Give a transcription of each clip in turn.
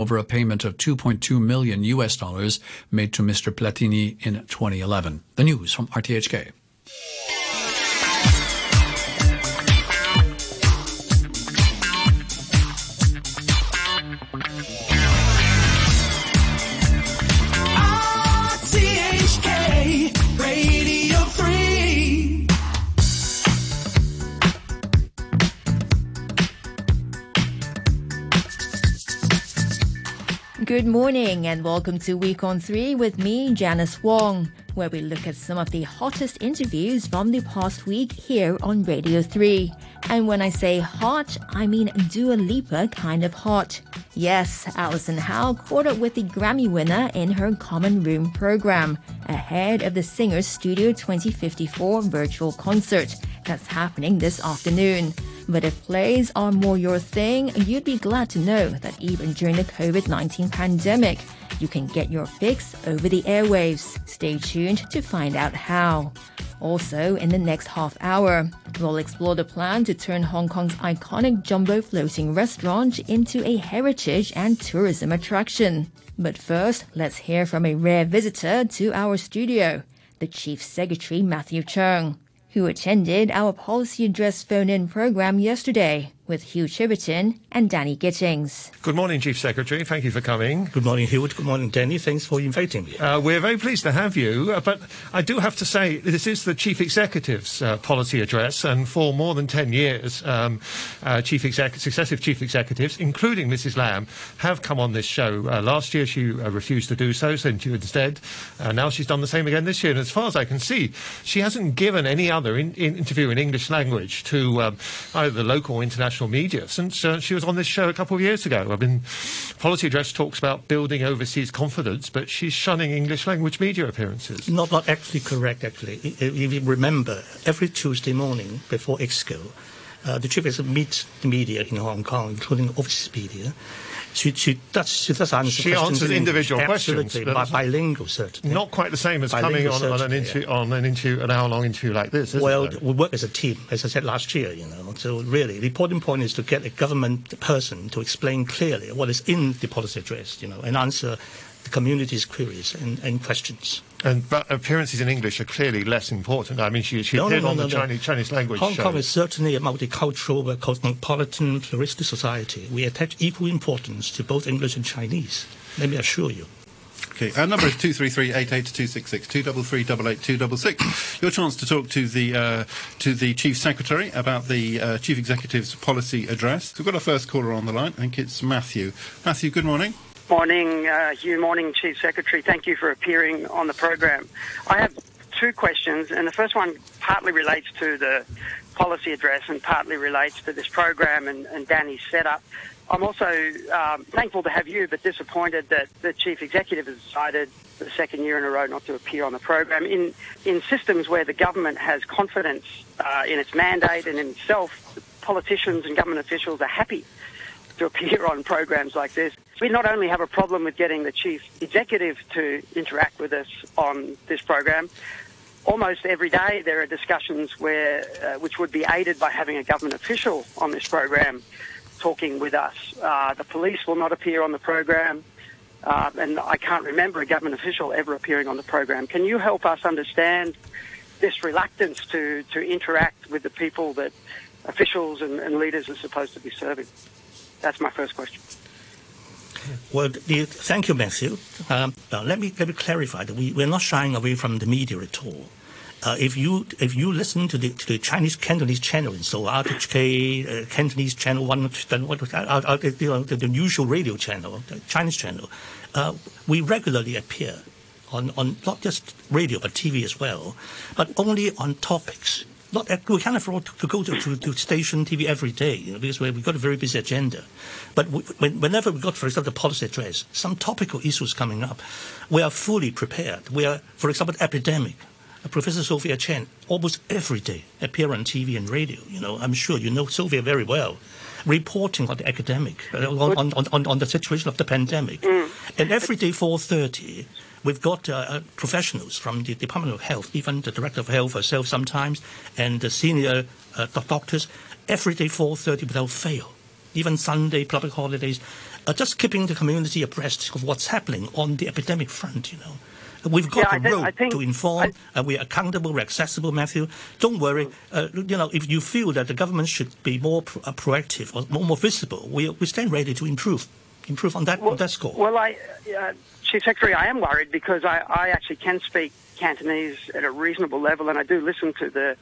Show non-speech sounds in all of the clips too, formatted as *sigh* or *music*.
over a payment of 2.2 million US dollars made to Mr. Platini in 2011. The news from RTHK. Good morning and welcome to Week on 3 with me, Janice Wong, where we look at some of the hottest interviews from the past week here on Radio 3. And when I say hot, I mean Dua Lipa kind of hot. Yes, Alison Howe caught up with the Grammy winner in her Common Room program, ahead of the Singer's Studio 2054 virtual concert that's happening this afternoon. But if plays are more your thing, you'd be glad to know that even during the COVID 19 pandemic, you can get your fix over the airwaves. Stay tuned to find out how. Also, in the next half hour, we'll explore the plan to turn Hong Kong's iconic jumbo floating restaurant into a heritage and tourism attraction. But first, let's hear from a rare visitor to our studio, the Chief Secretary Matthew Cheung who attended our policy address phone-in program yesterday with Hugh Chiverton and Danny Gittings. Good morning, Chief Secretary. Thank you for coming. Good morning, Hugh. Good morning, Danny. Thanks for inviting me. Uh, we're very pleased to have you, uh, but I do have to say this is the Chief Executive's uh, policy address, and for more than 10 years, um, uh, chief exec- successive Chief Executives, including Mrs. Lam, have come on this show. Uh, last year she uh, refused to do so, sent you instead. now she's done the same again this year, and as far as I can see, she hasn't given any other in- in interview in English language to um, either the local or international media since uh, she was on this show a couple of years ago. I mean, Policy Address talks about building overseas confidence, but she's shunning English language media appearances. Not, not actually correct, actually. If you remember, every Tuesday morning before Exco, uh, the chief executive meets the media in Hong Kong, including overseas media. She, she does she does answer she answers individual questions, but bilingual certainly. Not quite the same as coming on, on, an interview, yeah. on an interview, an hour-long interview like this. well, it, we work as a team, as I said last year. You know, so really the important point is to get a government person to explain clearly what is in the policy address. You know, and answer the community's queries and, and questions. And but appearances in English are clearly less important. I mean, she, she no, appeared no, no, on the Chinese, Chinese language Hong show. Kong is certainly a multicultural, cosmopolitan, pluralistic society. We attach equal importance to both English and Chinese. Let me assure you. Okay, our number is 233-88266, 233-88266. Your chance to talk to the uh, to the Chief Secretary about the uh, Chief Executive's policy address. We've got our first caller on the line. I think it's Matthew. Matthew, good morning. Morning, uh, Hugh. Morning, Chief Secretary. Thank you for appearing on the program. I have two questions, and the first one partly relates to the policy address and partly relates to this program and, and Danny's setup. I'm also um, thankful to have you, but disappointed that the chief executive has decided for the second year in a row not to appear on the program. In in systems where the government has confidence uh, in its mandate and in itself, politicians and government officials are happy to appear on programs like this. We not only have a problem with getting the chief executive to interact with us on this program, almost every day there are discussions where, uh, which would be aided by having a government official on this program talking with us. Uh, the police will not appear on the program. Uh, and I can't remember a government official ever appearing on the program. Can you help us understand this reluctance to, to interact with the people that officials and, and leaders are supposed to be serving? That's my first question. Well, the, thank you, Matthew. Um, let me let me clarify that we we're not shying away from the media at all. Uh, if you if you listen to the, to the Chinese Cantonese channel, so RTHK uh, Cantonese channel one, then what uh, uh, the, the, the, usual radio channel, the Chinese channel, uh, we regularly appear on, on not just radio but TV as well, but only on topics not we can't afford to go to, to, to station TV every day you know, because we've got a very busy agenda. But we, whenever we got, for example, the policy address, some topical issues coming up, we are fully prepared. We are, for example, epidemic. Professor Sophia Chan almost every day appear on TV and radio. You know, I'm sure you know Sophia very well reporting on the academic, uh, on, on, on, on, the situation of the pandemic. Mm. And every day, 4.30, We've got uh, uh, professionals from the Department of Health, even the Director of Health herself sometimes, and the senior uh, doctors, every day 4.30 without fail. Even Sunday, public holidays, uh, just keeping the community abreast of what's happening on the epidemic front. You know. We've got Yeah, a road think- to inform, I- and we're accountable, we're accessible, Matthew. Don't worry. Uh, you know, if you feel that the government should be more pro- uh, proactive or more, more visible, we, we stand ready to improve, improve on that, on that score. Well, I, uh, Chief Secretary, I am worried because I, I actually can speak Cantonese at a reasonable level, and I do listen to the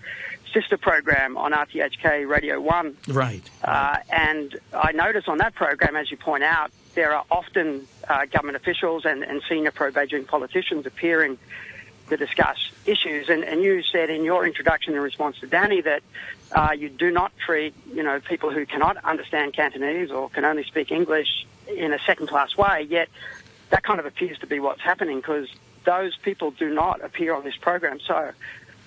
sister program on RTHK Radio 1. right. Uh, and I notice on that program, as you point out, there are often uh, government officials and, and senior pro-Beijing politicians appearing to discuss issues. And, and you said in your introduction in response to Danny that uh, you do not treat, you know, people who cannot understand Cantonese or can only speak English in a second-class way. Yet that kind of appears to be what's happening because those people do not appear on this program. So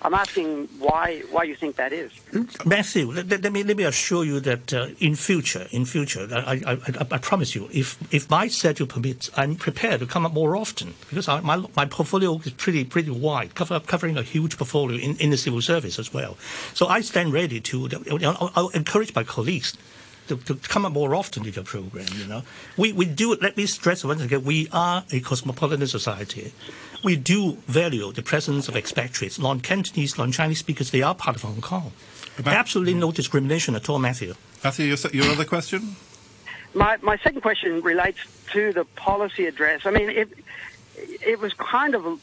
I'm asking why why you think that is. Matthew, let, let- let me let me assure you that uh, in future, in future, I, I, I, promise you, if if my schedule permits, I'm prepared to come up more often because I, my my portfolio is pretty pretty wide, cover, covering a huge portfolio in, in the civil service as well. So I stand ready to. I'll encourage my colleagues. To, to come up more often with your program, you know, we we do. Let me stress once again: we are a cosmopolitan society. We do value the presence of expatriates, non-Cantonese, non-Chinese speakers. They are part of Hong Kong. About- Absolutely no discrimination at all, Matthew. Matthew, your, your other question? My, my second question relates to the policy address. I mean, it, it was kind of a,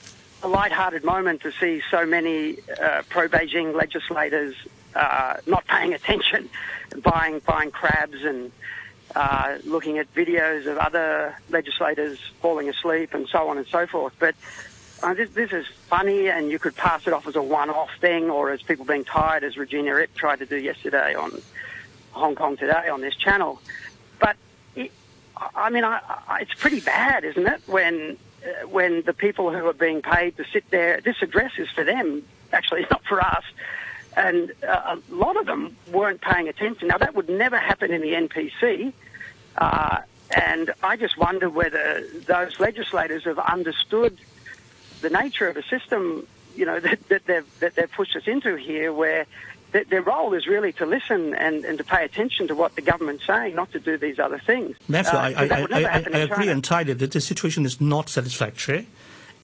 a light-hearted moment to see so many uh, pro-Beijing legislators uh, not paying attention, *laughs* buying buying crabs and uh, looking at videos of other legislators falling asleep and so on and so forth. But uh, this, this is funny, and you could pass it off as a one-off thing, or as people being tired, as Regina Ip tried to do yesterday on Hong Kong Today on this channel. But it, I mean, I, I, it's pretty bad, isn't it? When uh, when the people who are being paid to sit there, this address is for them. Actually, it's *laughs* not for us. And uh, a lot of them weren't paying attention. Now that would never happen in the NPC. Uh, and I just wonder whether those legislators have understood the nature of a system, you know, *laughs* that, that they've that they've pushed us into here, where th- their role is really to listen and, and to pay attention to what the government's saying, not to do these other things. Matthew, Uh, I, I, I, I agree entirely that the situation is not satisfactory.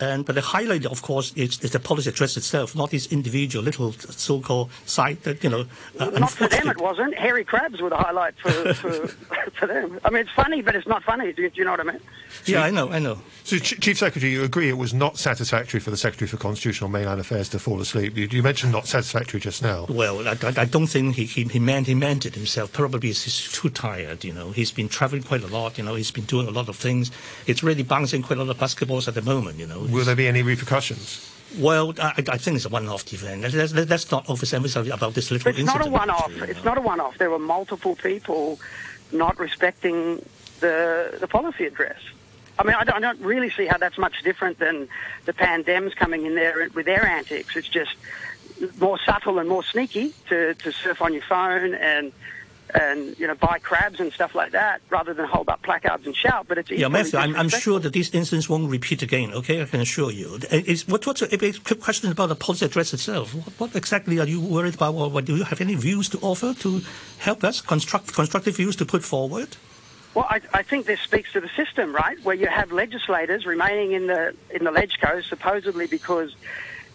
And, but the highlight, of course, is, is the policy address itself, not these individual little so-called side that, you know, uh, Not for them, it wasn't. Hairy crabs were the highlight for, *laughs* for, for them. I mean, it's funny, but it's not funny. Do, do you know what I mean? Yeah, I know, I know. So, Ch- Chief Secretary, you agree it was not satisfactory for the Secretary for Constitutional Mainland Affairs to fall asleep. You, you mentioned not satisfactory just now. Well, I, I, I don't think he, he, he meant he meant it himself. Probably he's, he's too tired. You know, he's been traveling quite a lot. You know, he's been doing a lot of things. It's really bouncing quite a lot of basketballs at the moment. You know. Will there be any repercussions? Well, I, I think it's a one-off event. Let's, let's, let's not overemphasize about this little But it's not a one-off. actually, you It's know. not a one-off. There were multiple people not respecting the the policy address. I mean, I don't, I don't really see how that's much different than the pandems coming in there with their antics. It's just more subtle and more sneaky to, to surf on your phone and and you know buy crabs and stuff like that rather than hold up placards and shout. But it's Yeah, Matthew, I'm, I'm sure that this incidents won't repeat again. Okay, I can assure you. Uh, is, what, what's uh, a, a quick question about the policy address itself? What, what exactly are you worried about, or what, do you have any views to offer to help us construct constructive views to put forward? Well, I, I think this speaks to the system, right? Where you have legislators remaining in the in the LegCo supposedly because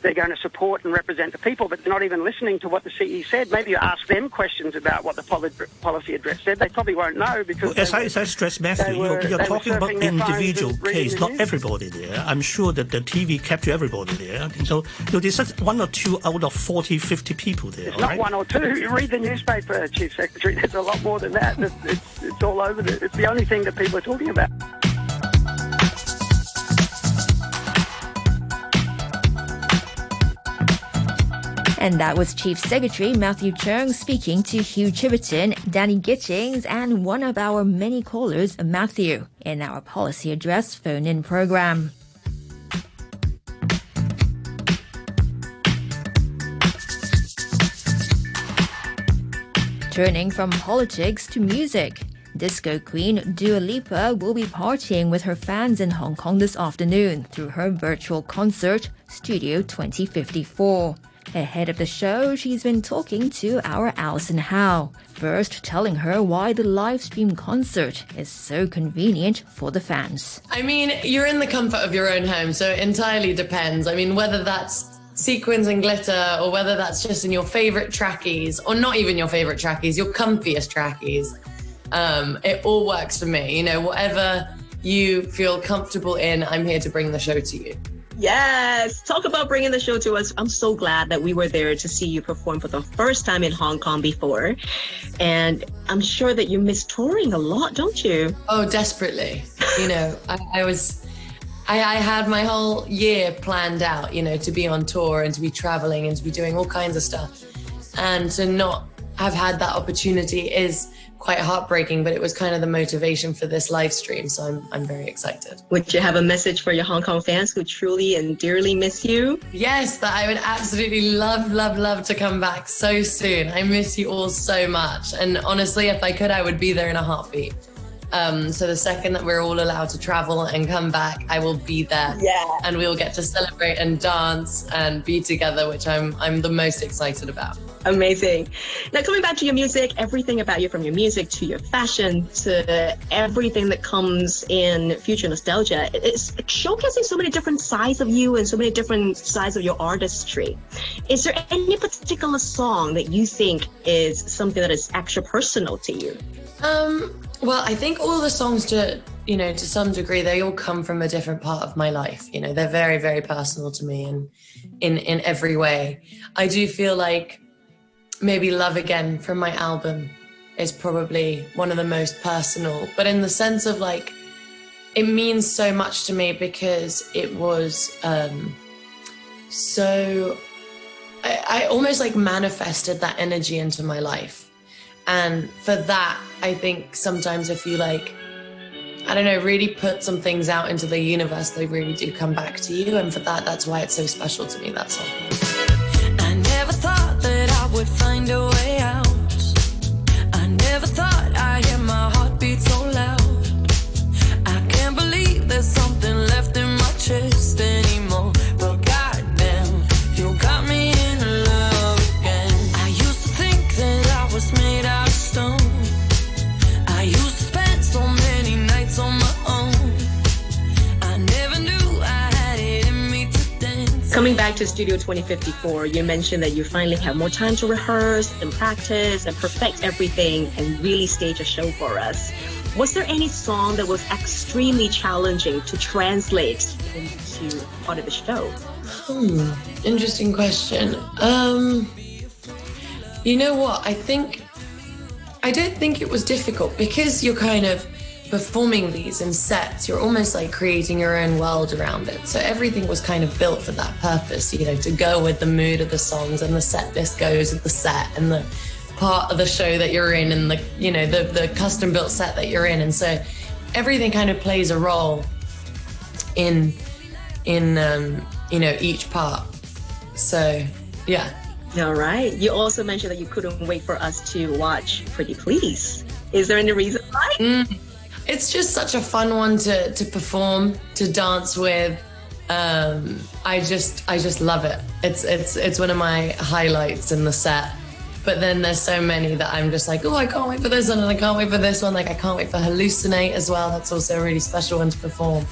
they're going to support and represent the people, but they're not even listening to what the CE said. Maybe you ask them questions about what the poli- policy address said. They probably won't know because As they I, were- as I stressed, Matthew, they you're, you're talking about surfing their phones individual case, not everybody there. I'm sure that the TV captured everybody there. And so you know, there's just one or two out of 40, 50 people there. It's not right? one or two. You read the newspaper, Chief Secretary. There's a lot more than that. It's, it's, it's all over. The, it's the only thing that people are talking about. And that was Chief Secretary Matthew Cheung speaking to Hugh Chiverton, Danny Gittings, and one of our many callers, Matthew, in our policy address phone in program. Turning from politics to music. Disco queen Dua Lipa will be partying with her fans in Hong Kong this afternoon through her virtual concert, Studio 2054. Ahead of the show, she's been talking to our Alison Howe. First, telling her why the live stream concert is so convenient for the fans. I mean, you're in the comfort of your own home, so it entirely depends. I mean, whether that's sequins and glitter or whether that's just in your favorite trackies or not even your favorite trackies, your comfiest trackies, um, it all works for me. You know, whatever you feel comfortable in, I'm here to bring the show to you. Yes. Talk about bringing the show to us. I'm so glad that we were there to see you perform for the first time in Hong Kong before. And I'm sure that you miss touring a lot, don't you? Oh, desperately. You know, I, I was. I, I had my whole year planned out, you know, to be on tour and to be traveling and to be doing all kinds of stuff. And to not have had that opportunity is quite heartbreaking, but it was kind of the motivation for this live stream. So I'm, I'm very excited. Would you have a message for your Hong Kong fans who truly and dearly miss you? Yes, that I would absolutely love, love, love to come back so soon. I miss you all so much. And honestly, if I could, I would be there in a heartbeat. Um, so the second that we're all allowed to travel and come back, I will be there. Yeah. And we'll get to celebrate and dance and be together, which I'm I'm the most excited about. Amazing. Now, coming back to your music, everything about you from your music to your fashion to everything that comes in future nostalgia, it's showcasing so many different sides of you and so many different sides of your artistry. Is there any particular song that you think is something that is extra personal to you? Um, well, I think all the songs to you know to some degree they all come from a different part of my life. You know, they're very very personal to me and in in every way. I do feel like maybe Love Again from my album is probably one of the most personal, but in the sense of like, it means so much to me because it was um, so. I, I almost like manifested that energy into my life. And for that, I think sometimes if you like, I don't know, really put some things out into the universe, they really do come back to you. And for that, that's why it's so special to me, that song. I never thought that I would find a way out. I never thought I'd to Studio 2054, you mentioned that you finally have more time to rehearse and practice and perfect everything and really stage a show for us. Was there any song that was extremely challenging to translate into part of the show? Hmm, interesting question. Um, you know what? I think I don't think it was difficult because you're kind of performing these in sets. You're almost like creating your own world around it. So everything was kind of built for that purpose. You know, to go with the mood of the songs and the set list goes with the set and the part of the show that you're in and the you know the the custom built set that you're in. And so everything kind of plays a role in in um, you know each part. So yeah. All right. You also mentioned that you couldn't wait for us to watch Pretty Please. Is there any reason why? Mm, it's just such a fun one to to perform, to dance with. Um, I just I just love it. It's it's it's one of my highlights in the set. But then there's so many that I'm just like, oh, I can't wait for this one, and I can't wait for this one. Like I can't wait for Hallucinate as well. That's also a really special one to perform.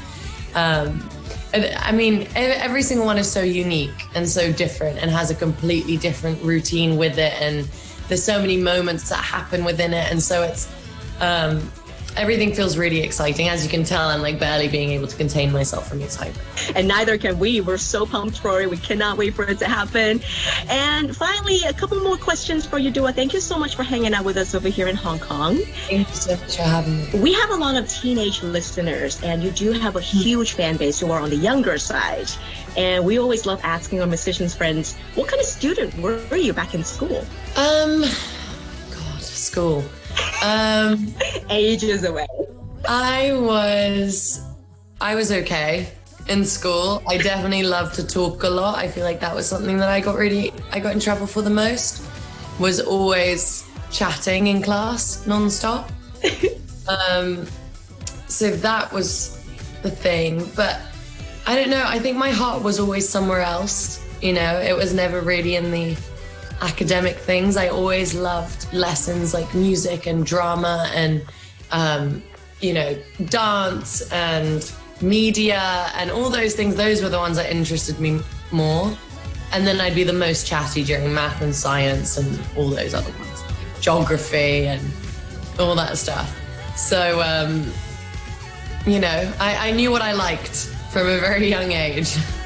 Um, I mean, every single one is so unique and so different, and has a completely different routine with it. And there's so many moments that happen within it, and so it's um, everything feels really exciting. As you can tell, I'm like barely being able to contain myself from excitement. And neither can we. We're so pumped for it. We cannot wait for it to happen. And finally, a couple more questions for you, Dua. Thank you so much for hanging out with us over here in Hong Kong. Thank you so much for having me. We have a lot of teenage listeners, and you do have a huge fan base who are on the younger side. And we always love asking our musicians friends, what kind of student were you back in school? Um, God, school. Um, Ages away. I was, I was okay in school. I definitely loved to talk a lot. I feel like that was something that I got really, I got in trouble for the most. Was always chatting in class nonstop. *laughs* um, so that was the thing. But I don't know. I think my heart was always somewhere else. You know, it was never really in the academic things. I always loved lessons like music and drama and, um, you know, dance and media and all those things. Those were the ones that interested me more. And then I'd be the most chatty during math and science and all those other ones, geography and all that stuff. So, um, you know, I, I knew what I liked from a very young age. *laughs*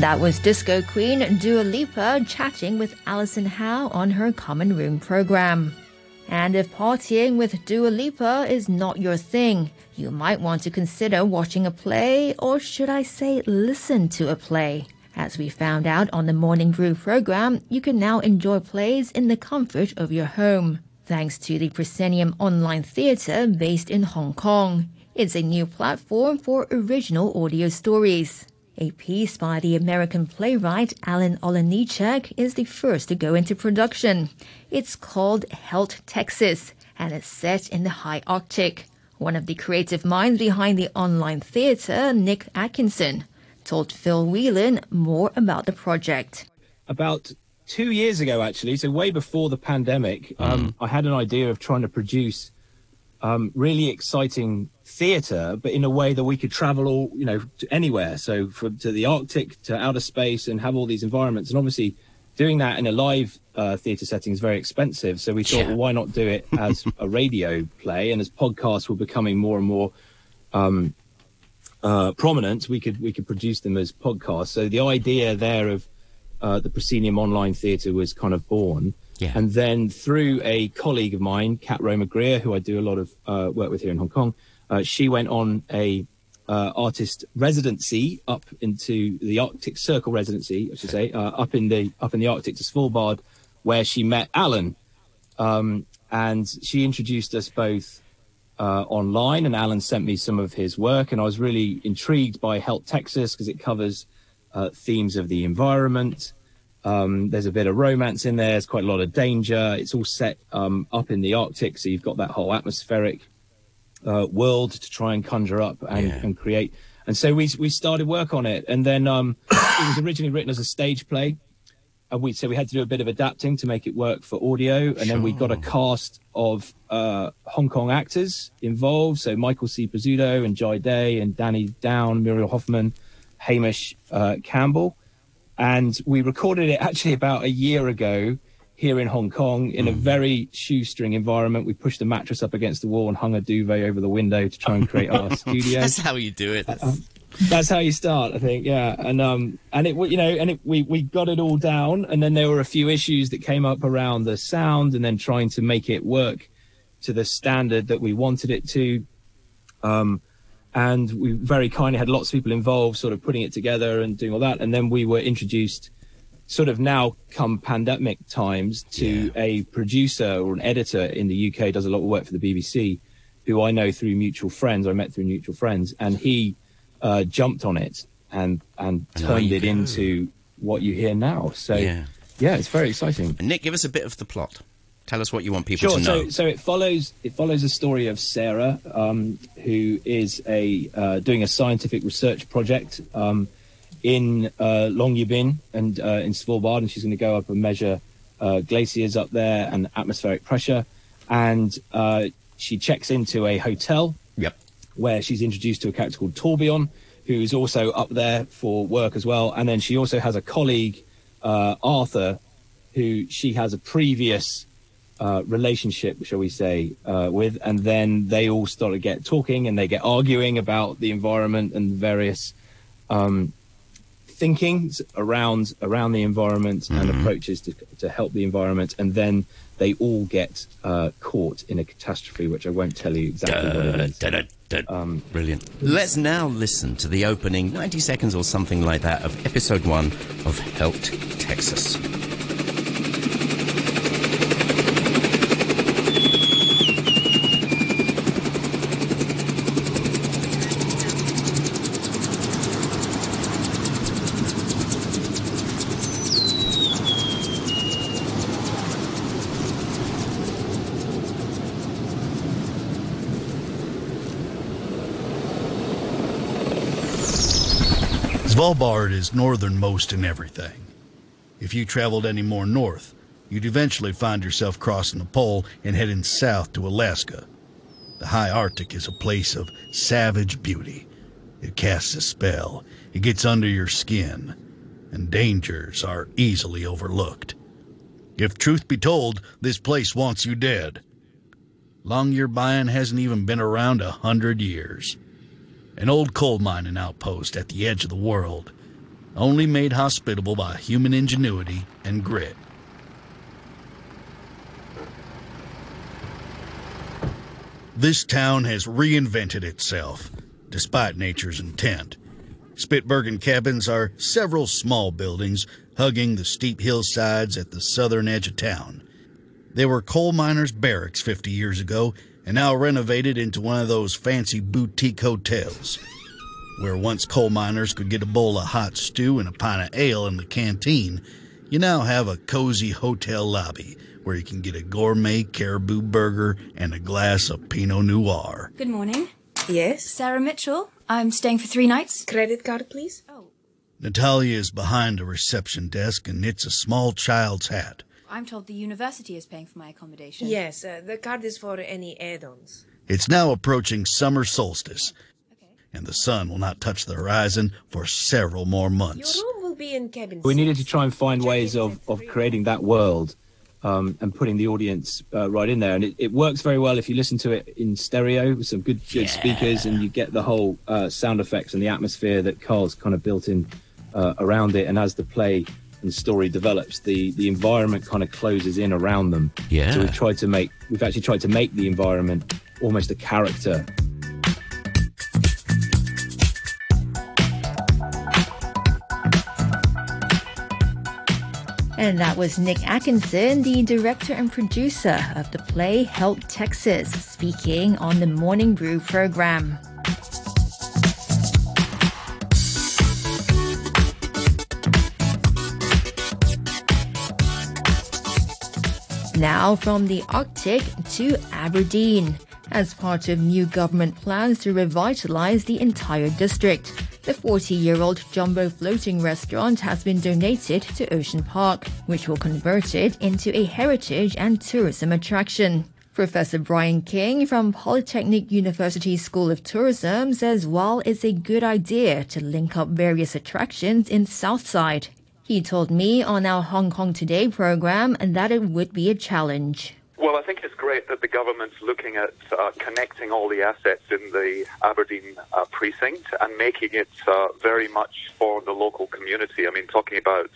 That was disco queen Dua Lipa chatting with Alison Howe on her Common Room program. And if partying with Dua Lipa is not your thing, you might want to consider watching a play, or should I say, listen to a play. As we found out on the Morning Brew program, you can now enjoy plays in the comfort of your home, thanks to the Proscenium Online Theatre based in Hong Kong. It's a new platform for original audio stories. A piece by the American playwright Alan Olejniczak is the first to go into production. It's called Help Texas and it's set in the high Arctic. One of the creative minds behind the online theatre, Nick Atkinson, told Phil Whelan more about the project. About two years ago, actually, so way before the pandemic, um, I had an idea of trying to produce um, really exciting theatre, but in a way that we could travel all, you know, to anywhere. So from to the Arctic to outer space and have all these environments. And obviously, doing that in a live uh, theatre setting is very expensive. So we thought, Yeah. well, why not do it as *laughs* a radio play? And as podcasts were becoming more and more um, uh, prominent, we could we could produce them as podcasts. So the idea there of uh, the Proscenium Online Theatre was kind of born. Yeah. And then through a colleague of mine, Kat Roma Greer, who I do a lot of uh, work with here in Hong Kong, uh, she went on a uh, artist residency up into the Arctic Circle residency, I should say, uh, up in the up in the Arctic to Svalbard, where she met Alan, um, and she introduced us both uh, online, and Alan sent me some of his work, and I was really intrigued by Help Texas because it covers uh, themes of the environment. Um, there's a bit of romance in there. There's quite a lot of danger. It's all set um, up in the Arctic, so you've got that whole atmospheric uh, world to try and conjure up and, Yeah. and create. And so we we started work on it, and then um, it was originally written as a stage play. And we so we had to do a bit of adapting to make it work for audio, and then we got a cast of uh, Hong Kong actors involved. So Michael C. Pizzuto and Jai Day and Danny Down, Muriel Hoffman, Hamish uh, Campbell, and we recorded it actually about a year ago here in Hong Kong in a very shoestring environment. We pushed the mattress up against the wall and hung a duvet over the window to try and create our *laughs* studio That's how you do it. That's- that's how you start, I think. Yeah, and um, and it, you know, and it, we we got it all down, and then there were a few issues that came up around the sound, and then trying to make it work to the standard that we wanted it to. Um, and we very kindly had lots of people involved, sort of putting it together and doing all that, and then we were introduced, sort of now come pandemic times, to Yeah. a producer or an editor in the UK does a lot of work for the BBC, who I know through mutual friends. I met through mutual friends, and he uh, jumped on it and and turned it go. into what you hear now. So Yeah. yeah, it's very exciting. Nick, give us a bit of the plot. Tell us what you want people Sure. to know. So, so it follows it follows the story of Sarah, um, who is a uh, doing a scientific research project um, in uh, Longyearbyen and uh, in Svalbard, and she's going to go up and measure uh, glaciers up there and atmospheric pressure. And uh, she checks into a hotel Yep. where she's introduced to a character called Torbjorn, who's also up there for work as well. And then she also has a colleague, uh, Arthur, who she has a previous uh, relationship, shall we say, uh, with. And then they all start to get talking and they get arguing about the environment and various um, thinkings around around the environment and approaches to, to help the environment. And then they all get uh, caught in a catastrophe, which I won't tell you exactly what it is. da, da, da. Um, Brilliant. Let's now listen to the opening 90 seconds or something like that of episode one of Help Texas. Svalbard is northernmost in everything. If you traveled any more north, you'd eventually find yourself crossing the pole and heading south to Alaska. The high Arctic is a place of savage beauty. It casts a spell, it gets under your skin, and dangers are easily overlooked. If truth be told, this place wants you dead. Longyearbyen hasn't even been around a hundred years. An old coal mining outpost at the edge of the world, only made hospitable by human ingenuity and grit. This town has reinvented itself, despite nature's intent. Spitsbergen cabins are several small buildings hugging the steep hillsides at the southern edge of town. They were coal miners' barracks 50 years ago and now renovated into one of those fancy boutique hotels. Where once coal miners could get a bowl of hot stew and a pint of ale in the canteen, you now have a cozy hotel lobby where you can get a gourmet caribou burger and a glass of Pinot Noir. Good morning. Yes? Sarah Mitchell. I'm staying for three nights. Credit card, please. Oh. Natalia is behind a reception desk and knits a small child's hat. I'm told the university is paying for my accommodation. Yes, uh, the card is for any add-ons. It's now approaching summer solstice, and the sun will not touch the horizon for several more months. Your room will be in cabin. We needed to try and find ways of, of creating that world um, and putting the audience uh, right in there. And it, it, works very well if you listen to it in stereo with some good, good yeah. speakers and you get the whole uh, sound effects and the atmosphere that Carl's kind of built in uh, around it. And as the play and story develops, the, the environment kind of closes in around them. Yeah. So we've tried to make, we've actually tried to make the environment almost a character And that was Nick Atkinson, the director and producer of the play Help Texas, speaking on the Morning Brew program. Now from the Arctic to Aberdeen, as part of new government plans to revitalize the entire district. The 40 year old jumbo floating restaurant has been donated to Ocean Park, which will convert it into a heritage and tourism attraction. Professor Brian King from Polytechnic University School of Tourism says while it's a good idea to link up various attractions in Southside, he told me on our Hong Kong Today program that it would be a challenge. Well, I think it's great that the government's looking at uh, connecting all the assets in the Aberdeen uh, precinct and making it uh, very much for the local community. I mean, talking about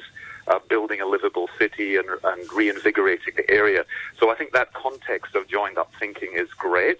uh, building a livable city and, and, reinvigorating the area. So I think that context of joined up thinking is great.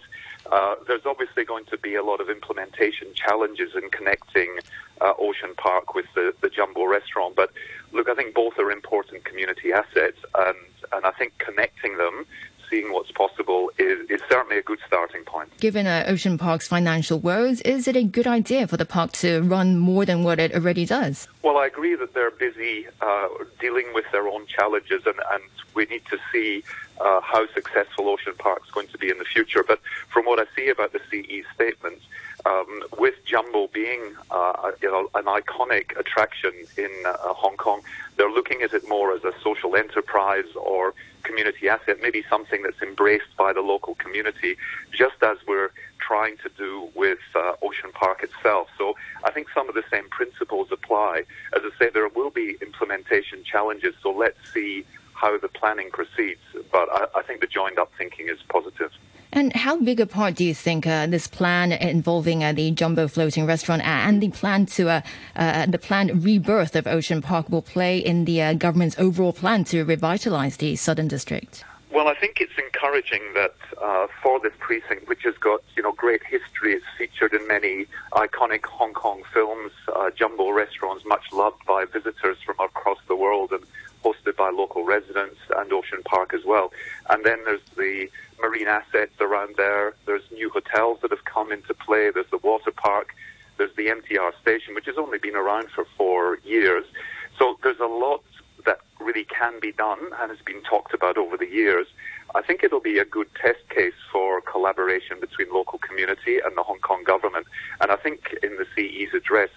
Uh, there's obviously going to be a lot of implementation challenges in connecting uh, Ocean Park with the, the Jumbo restaurant. But look, I think both are important community assets, and, and I think connecting them seeing what's possible is, is certainly a good starting point. Given uh, Ocean Park's financial woes, is it a good idea for the park to run more than what it already does? Well, I agree that they're busy uh, dealing with their own challenges, and, and we need to see uh, how successful Ocean Park is going to be in the future. But from what I see about the CE statements, um, with Jumbo being uh, you know, an iconic attraction in uh, Hong Kong, they're looking at it more as a social enterprise or community asset, maybe something that's embraced by the local community, just as we're trying to do with uh, Ocean Park itself. So I think some of the same principles apply. As I say, there will be implementation challenges, so let's see how the planning proceeds. But I, I think the joined up thinking is positive. And how big a part do you think uh, this plan involving uh, the jumbo floating restaurant and the plan to uh, uh the planned rebirth of Ocean Park will play in the uh, government's overall plan to revitalize the Southern District? Well, I think it's encouraging that uh, for this precinct, which has got you know great history, it's featured in many iconic Hong Kong films, jumbo restaurants, much loved by visitors from across the world, and hosted by local residents and Ocean Park as well. And then there's the marine assets around there. There's new hotels that have come into play. There's the water park. There's the MTR station, which has only been around for four years. So there's a lot that really can be done and has been talked about over the years. I think it'll be a good test case for collaboration between local community and the Hong Kong government. And I think in the CE's address,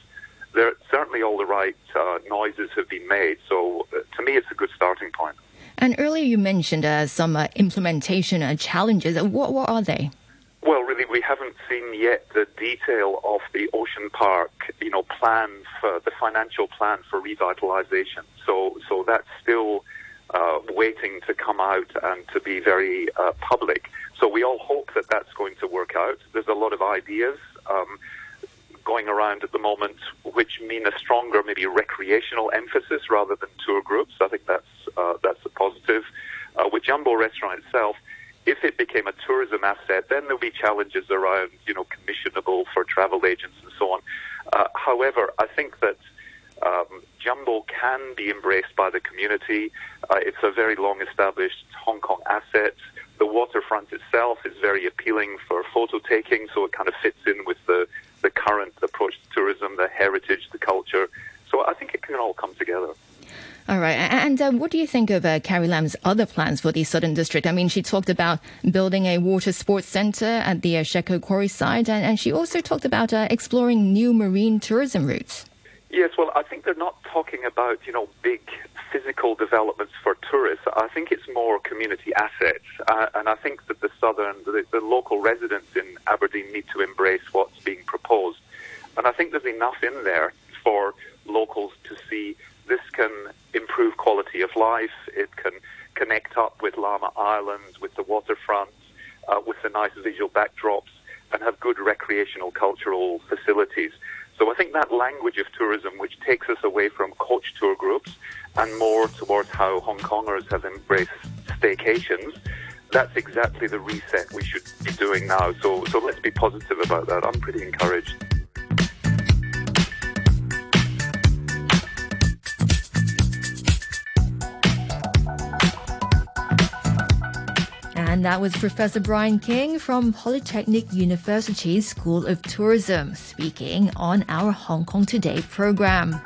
there certainly all the right uh, noises have been made. So uh, to me, it's a good starting point. And earlier you mentioned uh, some uh, implementation uh, challenges. What, what are they? Well, really, we haven't seen yet the detail of the ocean park, you know, plan for the financial plan for revitalization. So, so that's still uh, waiting to come out and to be very uh, public. So we all hope that that's going to work out. There's a lot of ideas um, going around at the moment, which mean a stronger, maybe recreational emphasis rather than tour groups. I think that's uh, that's a positive. Uh, with Jumbo Restaurant itself if it became a tourism asset, then there'll be challenges around, you know, commissionable for travel agents and so on. Uh, however, I think that um, Jumbo can be embraced by the community. Uh, it's a very long established Hong Kong asset. The waterfront itself is very appealing for photo taking, so it kind of fits in with the, the current approach to tourism, the heritage, the culture. So I think it can all come together. All right. And uh, what do you think of uh, Carrie Lam's other plans for the Southern District? I mean, she talked about building a water sports center at the uh, Shek O Quarry site, and, and she also talked about uh, exploring new marine tourism routes. Yes, well, I think they're not talking about, you know, big physical developments for tourists. I think it's more community assets. Uh, and I think that the southern, the, the local residents in Aberdeen need to embrace what's being proposed. And I think there's enough in there for locals to see this can improve quality of life. It can connect up with Lama Island, with the waterfront, uh, with the nice visual backdrops, and have good recreational cultural facilities. So I think that language of tourism, which takes us away from coach tour groups and more towards how Hong Kongers have embraced staycations, that's exactly the reset we should be doing now. So, so let's be positive about that. I'm pretty encouraged. And that was Professor Brian King from Polytechnic University School of Tourism speaking on our Hong Kong Today program.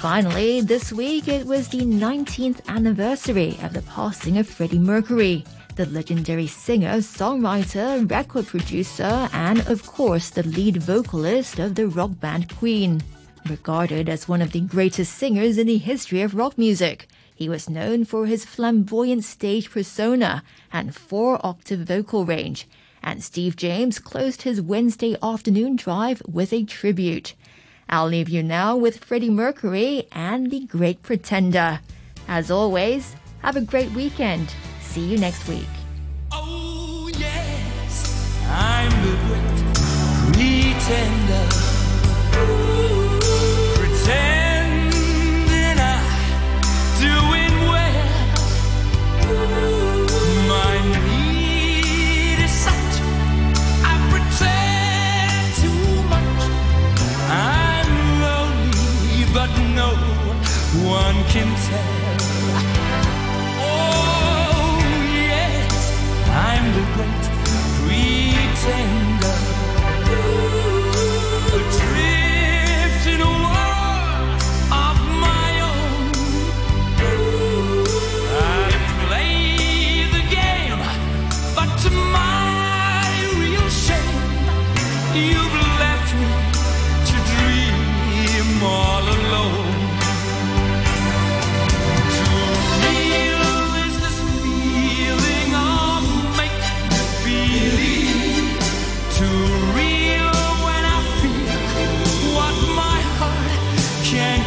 Finally, this week it was the 19th anniversary of the passing of Freddie Mercury, the legendary singer, songwriter, record producer, and of course the lead vocalist of the rock band Queen. Regarded as one of the greatest singers in the history of rock music, he was known for his flamboyant stage persona and four octave vocal range. And Steve James closed his Wednesday afternoon drive with a tribute. I'll leave you now with Freddie Mercury and the Great Pretender. As always, have a great weekend. See you next week. Oh, yes, I'm the great pretender.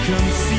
Can conceal.